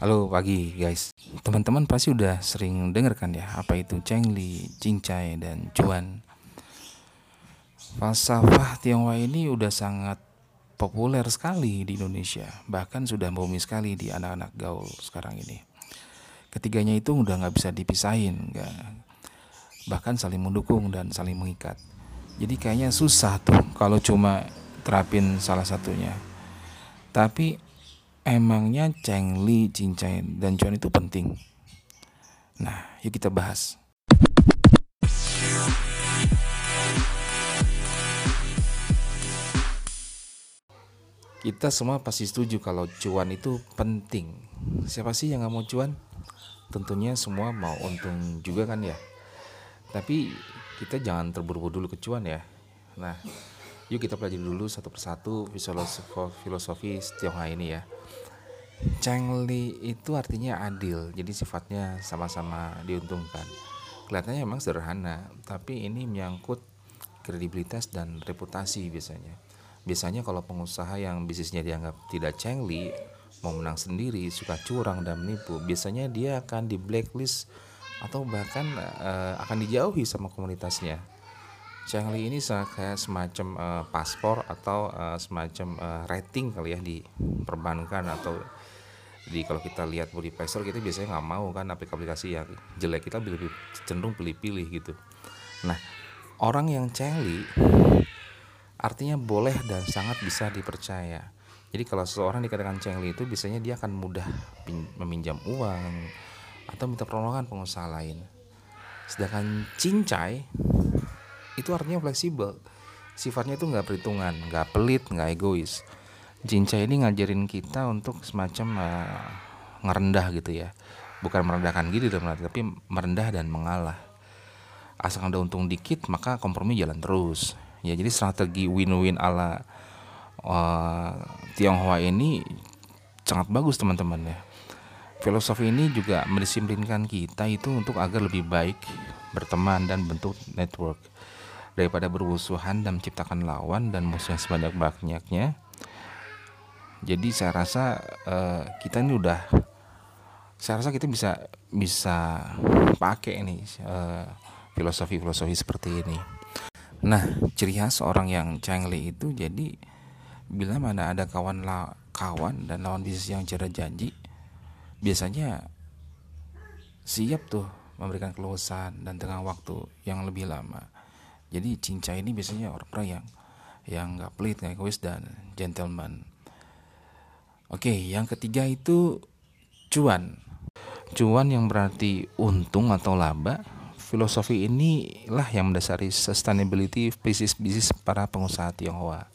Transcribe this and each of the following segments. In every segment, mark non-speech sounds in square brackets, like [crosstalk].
Halo pagi guys. Teman-teman pasti udah sering denger kan ya Apa itu Chengli, Cincai, dan Cuan Falsafah Tionghoa ini udah sangat populer sekali di Indonesia Bahkan sudah bumi sekali di anak-anak gaul sekarang ini. Ketiganya itu udah gak bisa dipisahin gak, Bahkan saling mendukung dan saling mengikat. Jadi kayaknya susah tuh kalau cuma terapin salah satunya. Tapi emangnya Cheng Li, Cincai, dan Cuan itu penting? Nah, yuk kita bahas. Kita semua pasti setuju kalau cuan itu penting. Siapa sih yang nggak mau cuan? Tentunya semua mau untung juga kan ya. Tapi kita jangan terburu-buru dulu ke cuan ya. Nah, yuk kita pelajari dulu satu persatu filosofi, filosofi Tionghoa ini ya. Chengli itu artinya adil, jadi sifatnya sama-sama diuntungkan. Kelihatannya memang sederhana, tapi ini menyangkut kredibilitas dan reputasi biasanya. Biasanya kalau pengusaha yang bisnisnya dianggap tidak Chengli, mau menang sendiri, suka curang dan menipu, biasanya dia akan di blacklist atau bahkan uh, akan dijauhi sama komunitasnya. Chengli ini kayak semacam uh, paspor atau uh, semacam uh, rating kali ya di perbankan atau jadi kalau kita lihat pressure kita biasanya nggak mau kan aplikasi yang jelek kita lebih cenderung pilih-pilih gitu. Nah orang yang celi artinya boleh dan sangat bisa dipercaya. Jadi kalau seseorang dikatakan cengli itu biasanya dia akan mudah meminjam uang atau minta pertolongan pengusaha lain. Sedangkan cincai itu artinya fleksibel. Sifatnya itu nggak perhitungan nggak pelit nggak egois Jinca ini ngajarin kita untuk semacam uh, ngerendah gitu ya. Bukan merendahkan diri arti tapi merendah dan mengalah. Asal ada untung dikit maka kompromi jalan terus. Ya jadi strategi win-win ala uh, Tionghoa ini sangat bagus teman-teman ya. Filosofi ini juga mendisiplinkan kita itu untuk agar lebih baik berteman dan bentuk network. Daripada bermusuhan dan menciptakan lawan dan musuh yang sebanyak-banyaknya jadi saya rasa uh, kita ini udah saya rasa kita bisa bisa pakai ini uh, filosofi-filosofi seperti ini. Nah, ciri khas orang yang cengli itu jadi bila mana ada kawan la, kawan dan lawan bisnis yang cara janji, biasanya siap tuh memberikan kelulusan dan tengah waktu yang lebih lama. Jadi cincai ini biasanya orang-orang yang yang nggak pelit, nggak egois dan gentleman. Oke, yang ketiga itu cuan. Cuan yang berarti untung atau laba. Filosofi inilah yang mendasari sustainability bisnis-bisnis para pengusaha Tionghoa.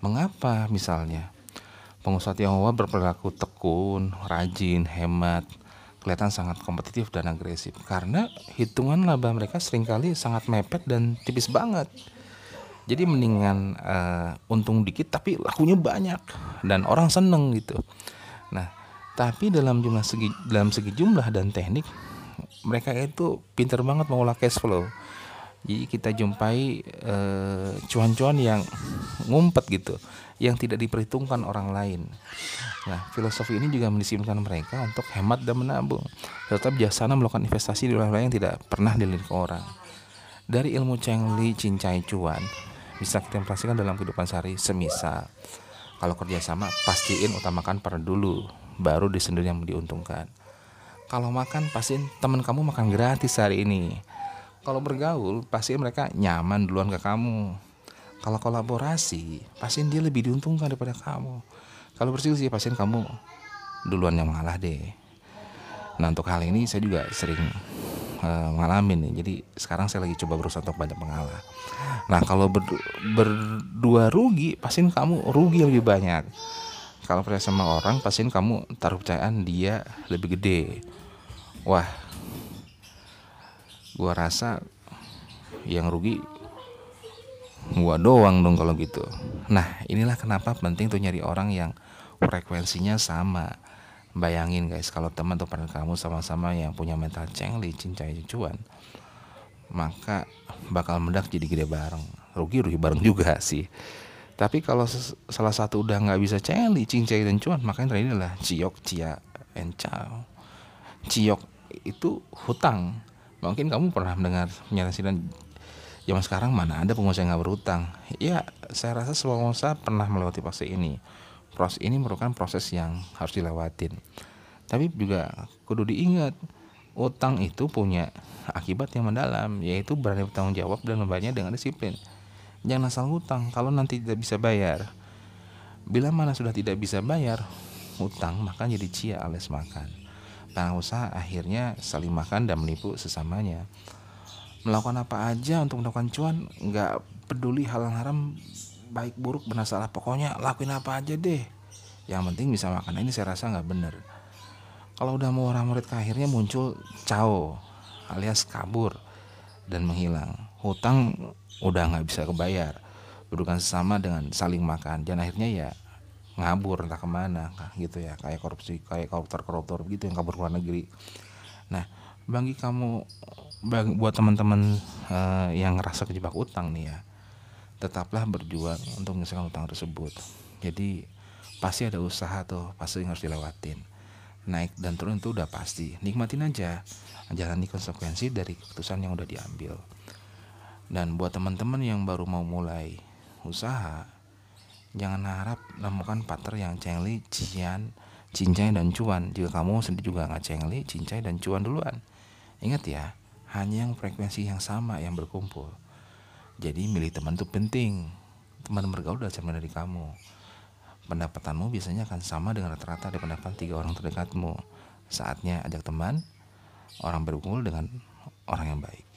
Mengapa misalnya pengusaha Tionghoa berperilaku tekun, rajin, hemat, kelihatan sangat kompetitif dan agresif? Karena hitungan laba mereka sering kali sangat mepet dan tipis banget jadi mendingan uh, untung dikit tapi lakunya banyak dan orang seneng gitu. Nah tapi dalam jumlah segi dalam segi jumlah dan teknik mereka itu pintar banget mengolah cash flow. Jadi kita jumpai uh, cuan-cuan yang ngumpet gitu yang tidak diperhitungkan orang lain. Nah filosofi ini juga mendisiplinkan mereka untuk hemat dan menabung tetap bijaksana melakukan investasi di wilayah yang tidak pernah dilihat orang. Dari ilmu Cheng Li Cincai Cuan bisa kita implementasikan dalam kehidupan sehari semisal. Kalau kerjasama pastiin utamakan para dulu baru di sendiri yang diuntungkan. Kalau makan pastiin teman kamu makan gratis hari ini. Kalau bergaul pasti mereka nyaman duluan ke kamu. Kalau kolaborasi pastiin dia lebih diuntungkan daripada kamu. Kalau berselisih pastiin kamu duluan yang mengalah deh. Nah untuk hal ini saya juga sering uh, ngalamin nih. Jadi sekarang saya lagi coba berusaha untuk banyak mengalah. Nah kalau ber, berdua rugi, pastiin kamu rugi lebih banyak. Kalau percaya sama orang, pastiin kamu taruh percayaan dia lebih gede. Wah, gua rasa yang rugi gua doang dong kalau gitu. Nah inilah kenapa penting tuh nyari orang yang frekuensinya sama Bayangin guys kalau teman atau partner kamu sama-sama yang punya mental cengli, cincai, cuan Maka bakal mendak jadi gede bareng. Rugi-rugi bareng [laughs] juga sih. Tapi kalau salah satu udah nggak bisa cengli, cincai, dan cuan Maka yang terakhir adalah ciok, cia, encau ciok itu hutang. Mungkin kamu pernah mendengar penjelasan zaman sekarang mana ada pengusaha yang nggak berhutang? Ya saya rasa semua pengusaha pernah melewati fase ini proses ini merupakan proses yang harus dilewatin. Tapi juga kudu diingat utang itu punya akibat yang mendalam yaitu berani bertanggung jawab dan membayarnya dengan disiplin. Jangan asal hutang kalau nanti tidak bisa bayar. Bila mana sudah tidak bisa bayar hutang maka jadi cia alias makan. Usaha akhirnya saling makan dan menipu sesamanya. Melakukan apa aja untuk mendapatkan cuan nggak peduli hal haram baik buruk benar salah. Pokoknya lakuin apa aja deh. Yang penting bisa makan. Ini saya rasa nggak bener kalau udah mau orang murid akhirnya muncul cao alias kabur dan menghilang. Hutang udah nggak bisa kebayar. Dudukan sesama dengan saling makan. Dan akhirnya ya ngabur entah ke mana gitu ya. Kayak korupsi kayak koruptor koruptor gitu yang kabur ke luar negeri. Nah bagi kamu bagi, buat teman-teman uh, yang ngerasa kejebak utang nih ya tetaplah berjuang untuk menyelesaikan utang tersebut. Jadi pasti ada usaha tuh pasti yang harus dilewatin. Naik dan turun itu udah pasti. Nikmatin aja. Jalani konsekuensi dari keputusan yang udah diambil. Dan buat teman-teman yang baru mau mulai usaha jangan harap menemukan partner yang cengli cian cincai dan cuan jika kamu sendiri juga nggak cengli cincai dan cuan duluan. Ingat ya, hanya yang frekuensi yang sama yang berkumpul. Jadi milih teman itu penting. Teman bergaul adalah cermin dari kamu. Pendapatanmu biasanya akan sama dengan rata-rata dari pendapat tiga orang terdekatmu. Saatnya ajak teman, orang berkumpul dengan orang yang baik.